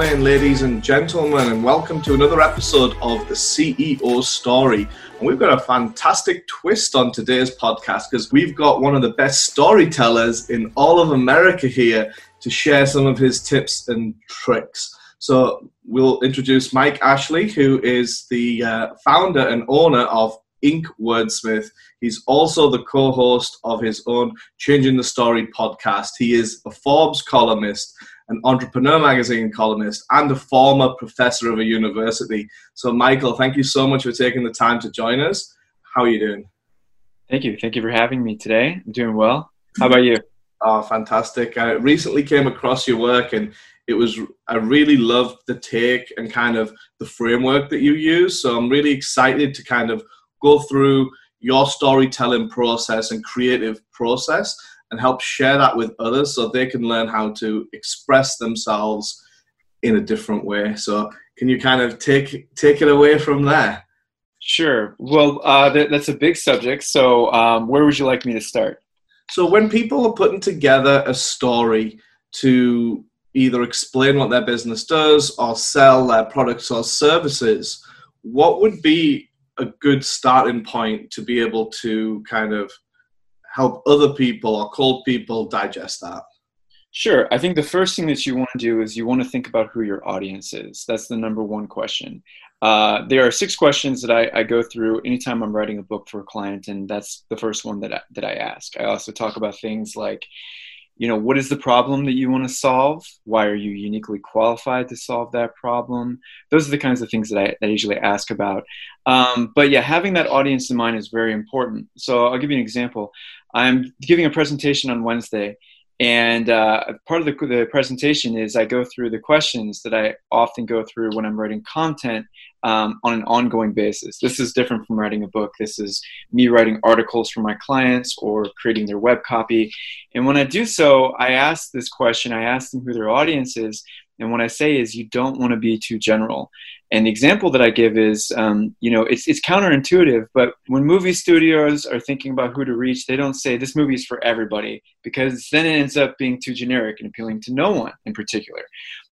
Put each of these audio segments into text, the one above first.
morning, ladies and gentlemen, and welcome to another episode of the CEO Story. And we've got a fantastic twist on today's podcast because we've got one of the best storytellers in all of America here to share some of his tips and tricks. So we'll introduce Mike Ashley, who is the uh, founder and owner of Ink Wordsmith. He's also the co host of his own Changing the Story podcast. He is a Forbes columnist an entrepreneur magazine columnist, and a former professor of a university. So, Michael, thank you so much for taking the time to join us. How are you doing? Thank you. Thank you for having me today. I'm doing well. How about you? Oh, fantastic. I recently came across your work and it was, I really loved the take and kind of the framework that you use. So I'm really excited to kind of go through your storytelling process and creative process and help share that with others so they can learn how to express themselves in a different way. So, can you kind of take take it away from there? Sure. Well, uh, th- that's a big subject. So, um, where would you like me to start? So, when people are putting together a story to either explain what their business does or sell their products or services, what would be a good starting point to be able to kind of help other people or cold people digest that? Sure. I think the first thing that you want to do is you want to think about who your audience is. That's the number one question. Uh, there are six questions that I, I, go through anytime I'm writing a book for a client, and that's the first one that I, that I ask. I also talk about things like, you know, what is the problem that you want to solve? Why are you uniquely qualified to solve that problem? Those are the kinds of things that I, that I usually ask about. Um, but yeah, having that audience in mind is very important. So I'll give you an example. I'm giving a presentation on Wednesday, and uh, part of the, the, presentation is I go through the questions that I often go through when I'm writing content um, on an ongoing basis. This is different from writing a book. This is me writing articles for my clients or creating their web copy. And when I do so, I ask this question I ask them who their audience is. And what I say is, you don't want to be too general. And the example that I give is, um, you know, it's, it's counterintuitive, but when movie studios are thinking about who to reach, they don't say this movie is for everybody because then it ends up being too generic and appealing to no one in particular.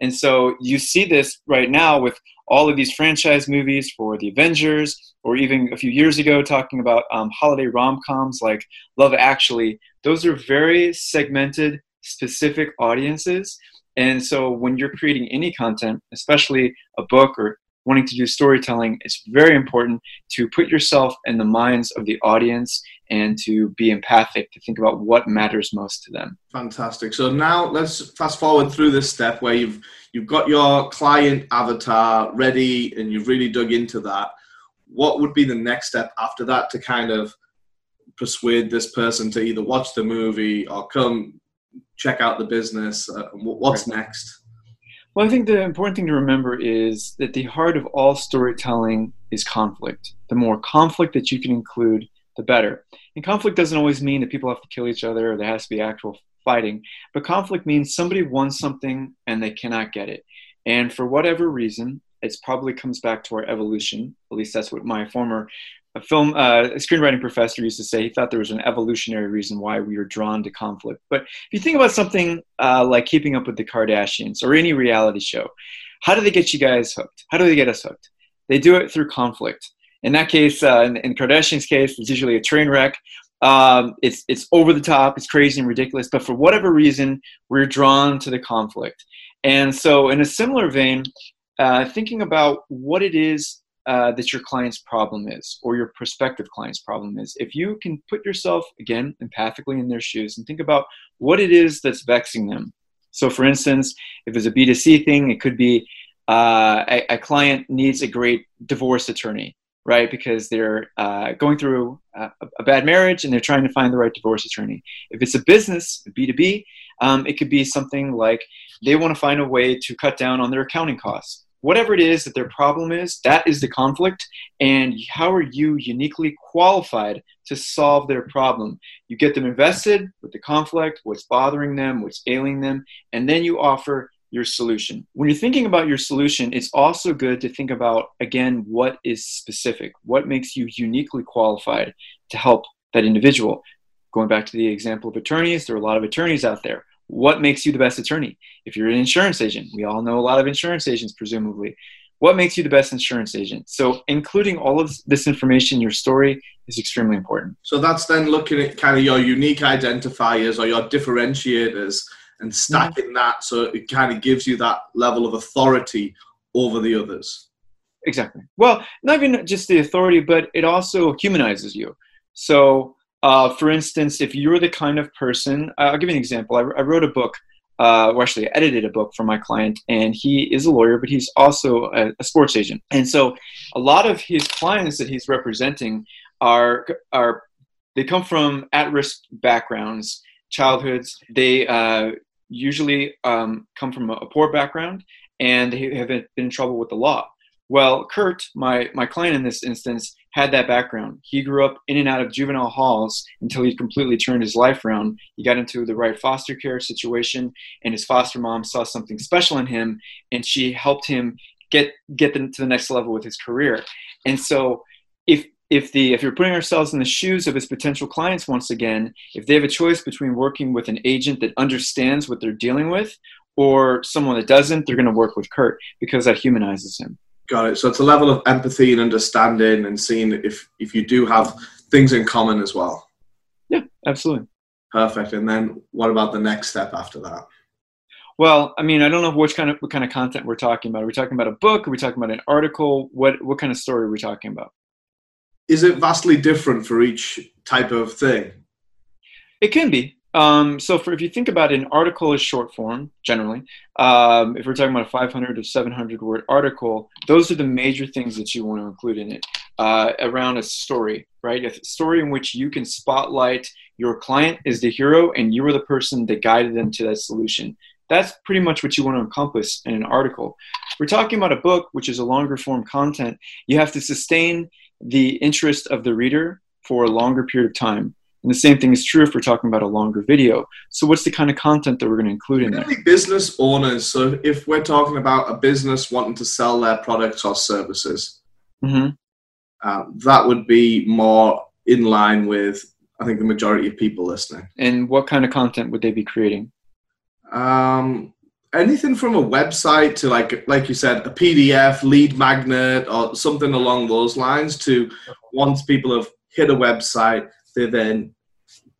And so you see this right now with all of these franchise movies for the Avengers, or even a few years ago talking about um, holiday rom coms like Love Actually. Those are very segmented, specific audiences and so when you're creating any content, especially a book or wanting to do storytelling, it's very important to put yourself in the minds of the audience and to be empathic to think about what matters most to them. Fantastic. So now let's fast forward through this step where you've you've got your client avatar ready and you've really dug into that. What would be the next step after that to kind of persuade this person to either watch the movie or come check out the business? Uh, what's right. next? Well, I think the important thing to remember is that the heart of all storytelling is conflict. The more conflict that you can include, the better. And conflict doesn't always mean that people have to kill each other or there has to be actual fighting, but conflict means somebody wants something and they cannot get it. And for whatever reason, it probably comes back to our evolution. At least that's what my former a film uh, a screenwriting professor used to say he thought there was an evolutionary reason why we were drawn to conflict. But if you think about something uh, like keeping up with the kardashians or any reality show how do they get you guys hooked? How do they get us hooked? They do it through conflict. In that case uh, in, in kardashian's case it's usually a train wreck. Um, it's, it's over the top it's crazy and ridiculous but for whatever reason we're drawn to the conflict. And so in a similar vein uh, thinking about what it is uh, that your client's problem is or your prospective client's problem is. If you can put yourself, again, empathically in their shoes and think about what it is that's vexing them. So, for instance, if it's a B2C thing, it could be uh, a, a, client needs a great divorce attorney, right? Because they're uh, going through a, a, bad marriage and they're trying to find the right divorce attorney. If it's a business, B2B, um, it could be something like they want to find a way to cut down on their accounting costs whatever it is that their problem is, that is the conflict. And how are you uniquely qualified to solve their problem? You get them invested with the conflict, what's bothering them, what's ailing them, and then you offer your solution. When you're thinking about your solution, it's also good to think about, again, what is specific? What makes you uniquely qualified to help that individual? Going back to the example of attorneys, there are a lot of attorneys out there. What makes you the best attorney? If you're an insurance agent, we all know a lot of insurance agents, presumably. What makes you the best insurance agent? So, including all of this information in your story is extremely important. So, that's then looking at kind of your unique identifiers or your differentiators and stacking mm-hmm. that so it kind of gives you that level of authority over the others. Exactly. Well, not even just the authority, but it also humanizes you. So, uh, for instance, if you're the kind of person, I'll give you an example. I, I wrote a book, uh, or actually, I edited a book for my client, and he is a lawyer, but he's also a, a sports agent. And so, a lot of his clients that he's representing are are they come from at-risk backgrounds, childhoods. They uh, usually um, come from a, a poor background, and they have been in trouble with the law. Well, Kurt, my, my client in this instance, had that background. He grew up in and out of juvenile halls until he completely turned his life around. He got into the right foster care situation, and his foster mom saw something special in him, and she helped him get get them to the next level with his career. And so, if if the if you're putting ourselves in the shoes of his potential clients once again, if they have a choice between working with an agent that understands what they're dealing with or someone that doesn't, they're going to work with Kurt because that humanizes him. Got it. So it's a level of empathy and understanding and seeing if, if you do have things in common as well. Yeah, absolutely. Perfect. And then what about the next step after that? Well, I mean, I don't know which kind of what kind of content we're talking about. Are we talking about a book? Are we talking about an article? What what kind of story are we talking about? Is it vastly different for each type of thing? It can be. Um, so for if you think about it, an article is short form generally. Um, if we're talking about a 500 to 700 word article, those are the major things that you want to include in it uh, around a story, right? A story in which you can spotlight your client is the hero and you were the person that guided them to that solution. That's pretty much what you want to accomplish in an article. We're talking about a book, which is a longer form content. You have to sustain the interest of the reader for a longer period of time. And the same thing is true if we're talking about a longer video. So, what's the kind of content that we're going to include in there? Business owners. So, if we're talking about a business wanting to sell their products or services, mm-hmm. uh, that would be more in line with, I think, the majority of people listening. And what kind of content would they be creating? Um, anything from a website to like like you said a pdf lead magnet or something along those lines to once people have hit a website they then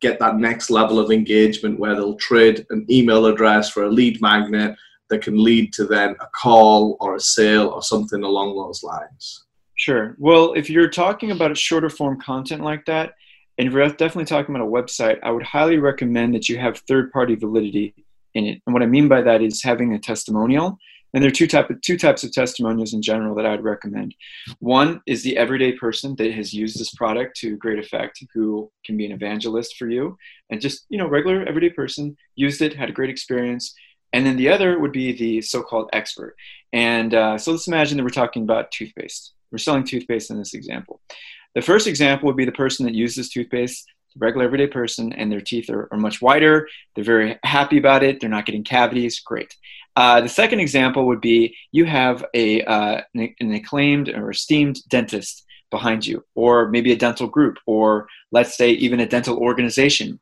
get that next level of engagement where they'll trade an email address for a lead magnet that can lead to then a call or a sale or something along those lines. Sure. Well, if you're talking about a shorter form content like that, and if you're definitely talking about a website, I would highly recommend that you have third party validity in it. And what I mean by that is having a testimonial and there are two type of, two types of testimonials in general that I'd recommend. One is the everyday person that has used this product to great effect, who can be an evangelist for you, and just you know regular everyday person used it, had a great experience. And then the other would be the so-called expert. And uh, so let's imagine that we're talking about toothpaste. We're selling toothpaste in this example. The first example would be the person that uses toothpaste the regular everyday person and their teeth are, are, much whiter they're very happy about it they're not getting cavities great uh, the second example would be you have a, uh, an acclaimed or esteemed dentist behind you, or maybe a dental group, or let's say even a dental organization.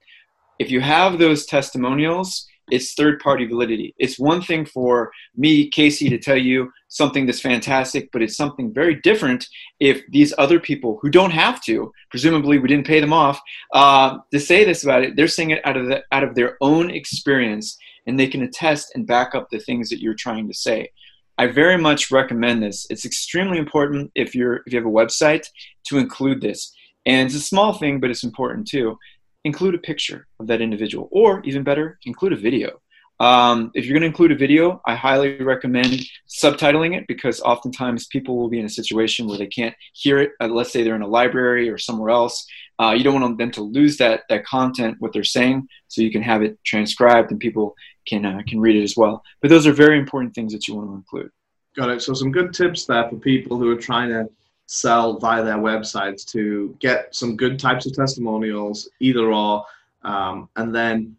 If you have those testimonials, it's third party validity. It's one thing for me, Casey, to tell you something that's fantastic, but it's something very different if these other people who don't have to, presumably we didn't pay them off, uh, to say this about it, they're saying it out of, the, out of their own experience and they can attest and back up the things that you're trying to say. I very much recommend this. It's extremely important if you're if you have a website to include this. And it's a small thing, but it's important too. Include a picture of that individual, or even better, include a video. Um, if you're going to include a video, I highly recommend subtitling it because oftentimes people will be in a situation where they can't hear it. Uh, let's say they're in a library or somewhere else. Uh, you don't want them to lose that that content, what they're saying, so you can have it transcribed and people can uh, can read it as well. But those are very important things that you want to include. Got it. So some good tips there for people who are trying to sell via their websites to get some good types of testimonials, either or, um, and then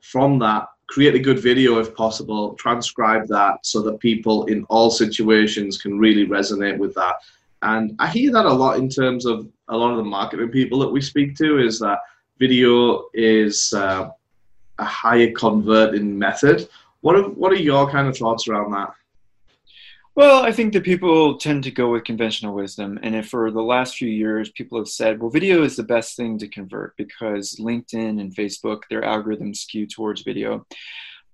from that create a good video if possible, transcribe that so that people in all situations can really resonate with that. And I hear that a lot in terms of a lot of the marketing people that we speak to is that video is uh, a higher converting method. What are, what are your kind of thoughts around that? Well, I think that people tend to go with conventional wisdom. And if for the last few years, people have said, well, video is the best thing to convert because LinkedIn and Facebook, their algorithms skew towards video.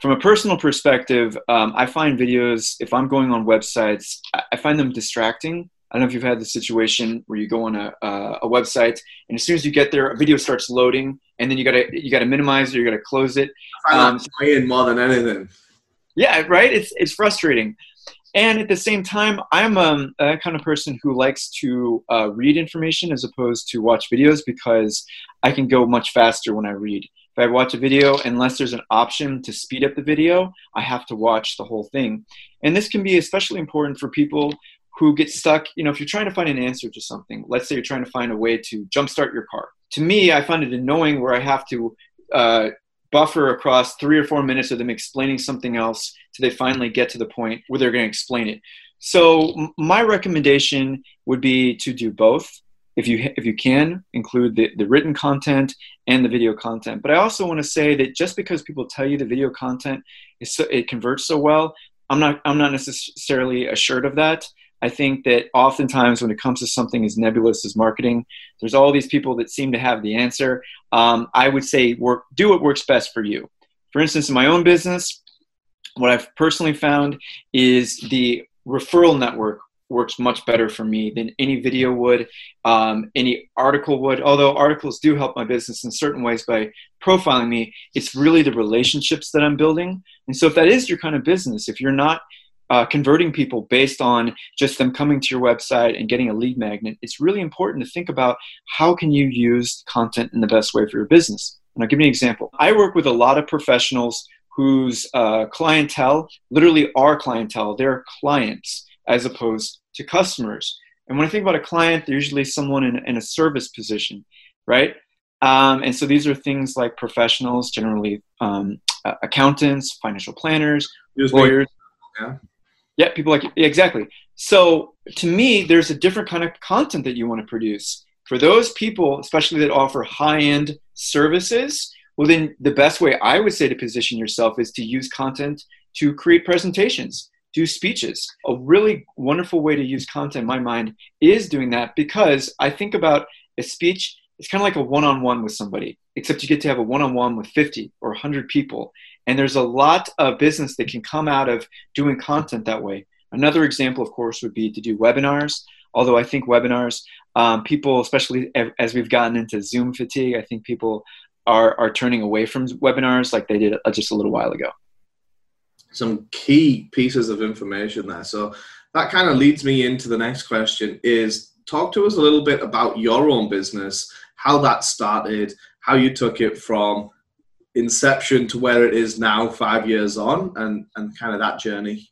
From a personal perspective, um, I find videos, if I'm going on websites, I find them distracting. I don't know if you've had the situation where you go on a, uh, a website and as soon as you get there, a video starts loading and then you gotta you gotta minimize it, you gotta close it. I find um, that more than anything. Yeah, right. It's it's frustrating. And at the same time, I'm um, a kind of person who likes to uh, read information as opposed to watch videos because I can go much faster when I read. If I watch a video, unless there's an option to speed up the video, I have to watch the whole thing. And this can be especially important for people who get stuck. You know, if you're trying to find an answer to something, let's say you're trying to find a way to jumpstart your car. To me, I find it annoying where I have to uh, buffer across three or four minutes of them explaining something else till they finally get to the point where they're going to explain it. So my recommendation would be to do both. If you if you can include the, the written content and the video content, but I also want to say that just because people tell you the video content is so, it converts so well, I'm not I'm not necessarily assured of that. I think that oftentimes when it comes to something as nebulous as marketing, there's all these people that seem to have the answer. Um, I would say work, do what works best for you. For instance, in my own business, what I've personally found is the referral network works much better for me than any video would, um, any article would. Although articles do help my business in certain ways by profiling me, it's really the relationships that I'm building. And so, if that is your kind of business, if you're not uh, converting people based on just them coming to your website and getting a lead magnet, it's really important to think about how can you use content in the best way for your business. And I'll give you an example. I work with a lot of professionals whose uh, clientele literally are clientele. They're clients as opposed to customers. And when I think about a client, they're usually someone in, in a service position, right? Um, and so these are things like professionals, generally um, accountants, financial planners, lawyers. Yeah. Yeah, people like exactly. So to me, there's a different kind of content that you want to produce. For those people, especially that offer high-end services, well then the best way I would say to position yourself is to use content to create presentations, do speeches. A really wonderful way to use content in my mind is doing that because I think about a speech it's kind of like a one-on-one with somebody except you get to have a one-on-one with 50 or 100 people and there's a lot of business that can come out of doing content that way. Another example, of course, would be to do webinars. Although I think webinars, um, people, especially as we've gotten into Zoom fatigue, I think people are, are turning away from webinars like they did uh, just a little while ago. Some key pieces of information there. So that kind of leads me into the next question is talk to us a little bit about your own business, how that started, how you took it from inception to where it is now, five years on, and and kind of that journey?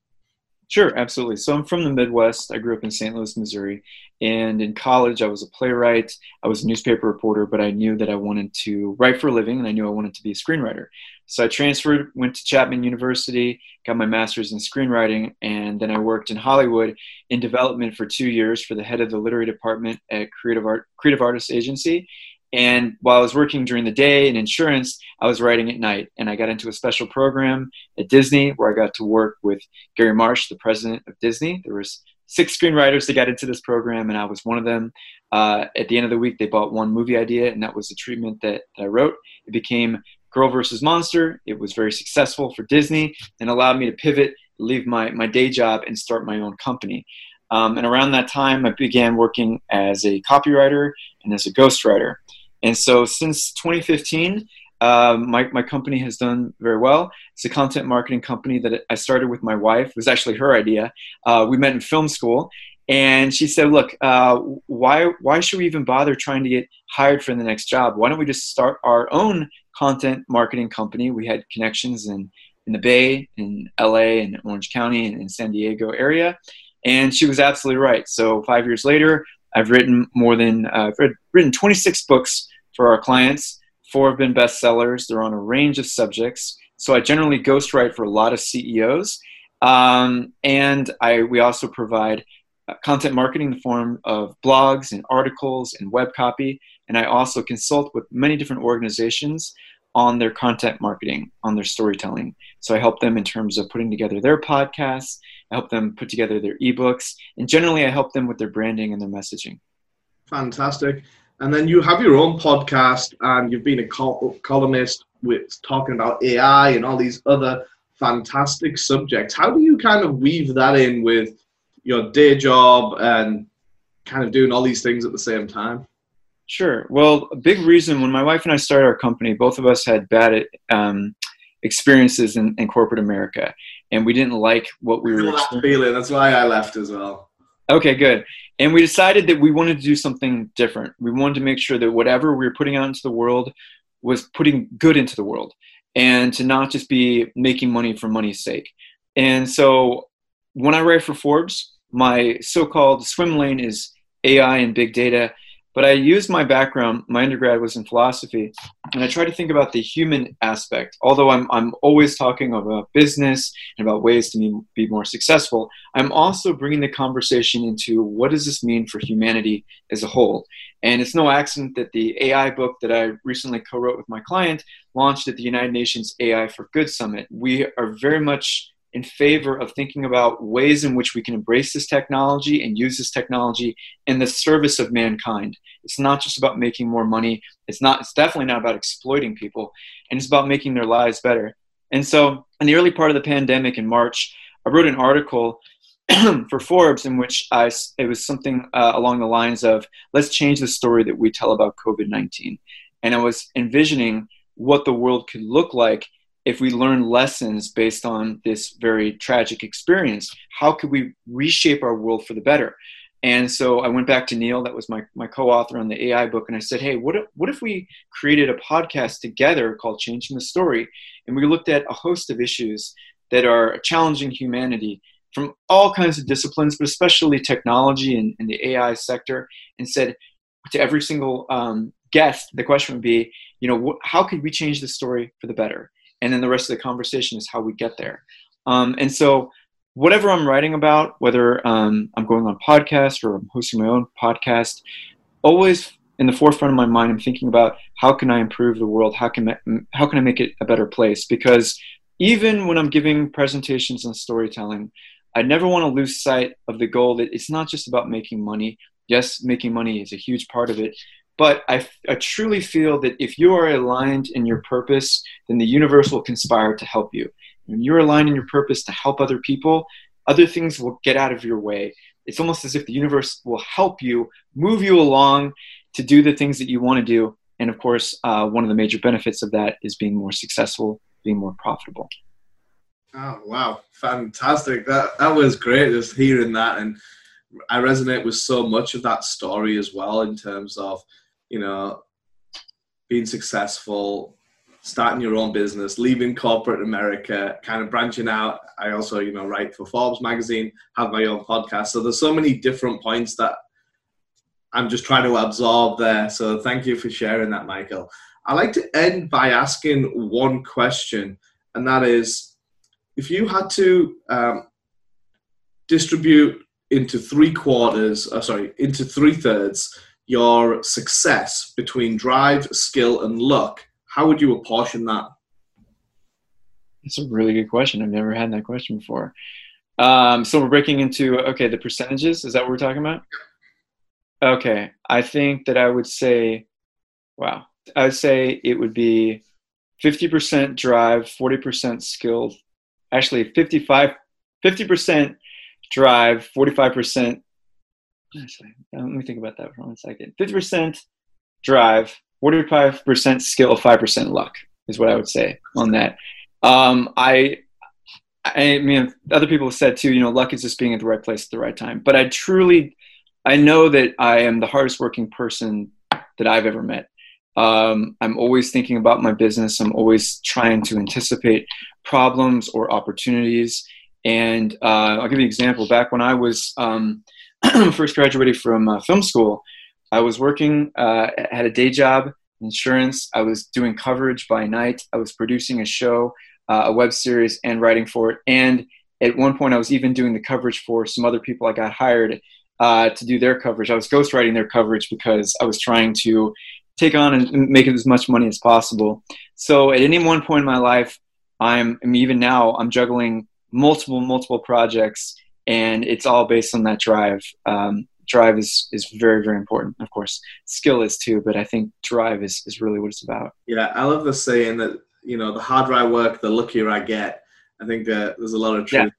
Sure, absolutely. So I'm from the Midwest. I grew up in St. Louis, Missouri. And in college, I was a playwright. I was a newspaper reporter, but I knew that I wanted to write for a living and I knew I wanted to be a screenwriter. So I transferred, went to Chapman University, got my master's in screenwriting, and then I worked in Hollywood in development for two years for the head of the literary department at Creative Art Creative Artists Agency. And while I was working during the day in insurance, I was writing at night. And I got into a special program at Disney where I got to work with Gary Marsh, the president of Disney. There was six screenwriters that got into this program, and I was one of them. Uh, at the end of the week, they bought one movie idea, and that was the treatment that, that I wrote. It became Girl versus Monster. It was very successful for Disney and allowed me to pivot, leave my, my day job, and start my own company. Um, and around that time, I began working as a copywriter and as a ghostwriter. And so since 2015, um, my, my company has done very well. It's a content marketing company that I started with my wife. It was actually her idea. Uh, we met in film school, and she said, "Look, uh, why why should we even bother trying to get hired for the next job? Why don't we just start our own content marketing company?" We had connections in in the Bay, in LA, and Orange County, and in San Diego area, and she was absolutely right. So five years later, I've written more than uh, I've written 26 books for our clients. Four have been bestsellers. They're on a range of subjects. So I generally ghostwrite for a lot of CEOs, um, and I we also provide uh, content marketing in the form of blogs and articles and web copy. And I also consult with many different organizations on their content marketing, on their storytelling. So I help them in terms of putting together their podcasts, I help them put together their ebooks, and generally I help them with their branding and their messaging. Fantastic. And then you have your own podcast, and you've been a col- columnist with talking about AI and all these other fantastic subjects. How do you kind of weave that in with your day job and kind of doing all these things at the same time? Sure. Well, a big reason when my wife and I started our company, both of us had bad um, experiences in, in, corporate America, and we didn't like what we were. That feeling. That's why I left as well. Okay, good. And we decided that we wanted to do something different. We wanted to make sure that whatever we were putting out into the world was putting good into the world, and to not just be making money for money's sake. And so, when I write for Forbes, my so-called swim lane is AI and big data but I used my background, my undergrad was in philosophy, and I try to think about the human aspect. Although I'm, I'm always talking about business and about ways to be, more successful, I'm also bringing the conversation into what does this mean for humanity as a whole. And it's no accident that the AI book that I recently co wrote with my client launched at the United Nations AI for Good Summit. We are very much in favor of thinking about ways in which we can embrace this technology and use this technology in the service of mankind. It's not just about making more money. It's not. It's definitely not about exploiting people, and it's about making their lives better. And so, in the early part of the pandemic in March, I wrote an article for Forbes in which I it was something uh, along the lines of let's change the story that we tell about COVID nineteen, and I was envisioning what the world could look like if we learn lessons based on this very tragic experience, how could we reshape our world for the better? And so I went back to Neil, that was my, my co-author on the AI book, and I said, hey, what if, what if we created a podcast together called Changing the Story? And we looked at a host of issues that are challenging humanity from all kinds of disciplines, but especially technology and, and the AI sector, and said to every single um, guest, the question would be, you know, wh- how could we change the story for the better? And then the rest of the conversation is how we get there. Um, and so whatever i'm writing about whether um, i'm going on podcast or i'm hosting my own podcast always in the forefront of my mind i'm thinking about how can i improve the world? How can how can i make it a better place? Because even when i'm giving presentations on storytelling i never want to lose sight of the goal that it's not just about making money. Yes making money is a huge part of it but I, I truly feel that if you are aligned in your purpose, then the universe will conspire to help you. When you're aligned in your purpose to help other people, other things will get out of your way. It's almost as if the universe will help you, move you along to do the things that you want to do. And of course, uh, one of the major benefits of that is being more successful, being more profitable. Oh wow, fantastic! That that was great. Just hearing that, and I resonate with so much of that story as well in terms of you know, being successful, starting your own business, leaving corporate America, kind of branching out. I also, you know, write for Forbes magazine, have my own podcast. So there's so many different points that I'm just trying to absorb there. So thank you for sharing that, Michael. I like to end by asking one question, and that is if you had to um, distribute into three quarters, uh, sorry, into three thirds, your success between drive, skill, and luck, how would you apportion that? That's a really good question. I've never had that question before. Um, so we're breaking into okay the percentages. Is that what we're talking about? Okay, I think that I would say, wow, I would say it would be 50% drive, 40% skill. Actually, 55, 50% drive, 45% let me think about that for one second. 50% drive, 45% skill, 5% luck is what I would say on that. Um, I, I mean, other people have said too, you know, luck is just being at the right place at the right time. But I truly, I know that I am the hardest working person that I've ever met. Um, I'm always thinking about my business. I'm always trying to anticipate problems or opportunities. And uh, I'll give you an example. Back when I was um, first graduated from uh, film school, I was working, uh, had a day job, insurance. I was doing coverage by night. I was producing a show, uh, a web series, and writing for it. And at one point, I was even doing the coverage for some other people. I got hired uh, to do their coverage. I was ghostwriting their coverage because I was trying to take on and make as much money as possible. So at any one point in my life, I'm, I'm even now I'm juggling multiple multiple projects, and it's all based on that drive. Um, drive is is very very important. Of course, skill is too, but I think drive is is really what it's about. Yeah, I love the saying that you know the harder I work, the luckier I get. I think that there's a lot of truth.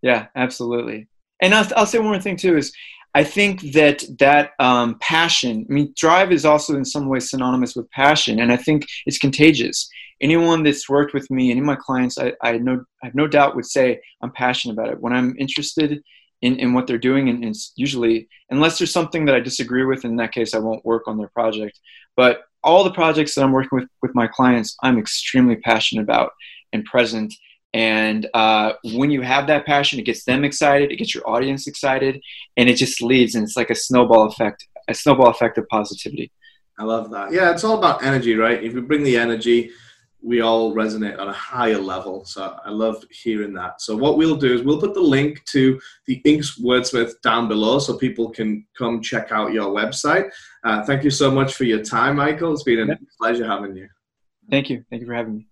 Yeah, yeah absolutely. And I'll, I'll say one more thing too is I think that that um, passion. I mean, drive is also in some ways synonymous with passion, and I think it's contagious. Anyone that's worked with me, any of my clients, I, I know I have no doubt would say I'm passionate about it. When I'm interested in, in what they're doing, and it's usually unless there's something that I disagree with, in that case, I won't work on their project. But all the projects that I'm working with with my clients, I'm extremely passionate about and present and uh, when you have that passion, it gets them excited, it gets your audience excited, and it just leads, and it's like a snowball effect, a snowball effect of positivity. I love that. Yeah, it's all about energy, right? If you bring the energy, we all resonate on a higher level. So I love hearing that. So what we'll do is we'll put the link to the Inks Wordsmith down below so people can come check out your website. Uh, thank you so much for your time, Michael. It's been a pleasure having you. Thank you. Thank you for having me.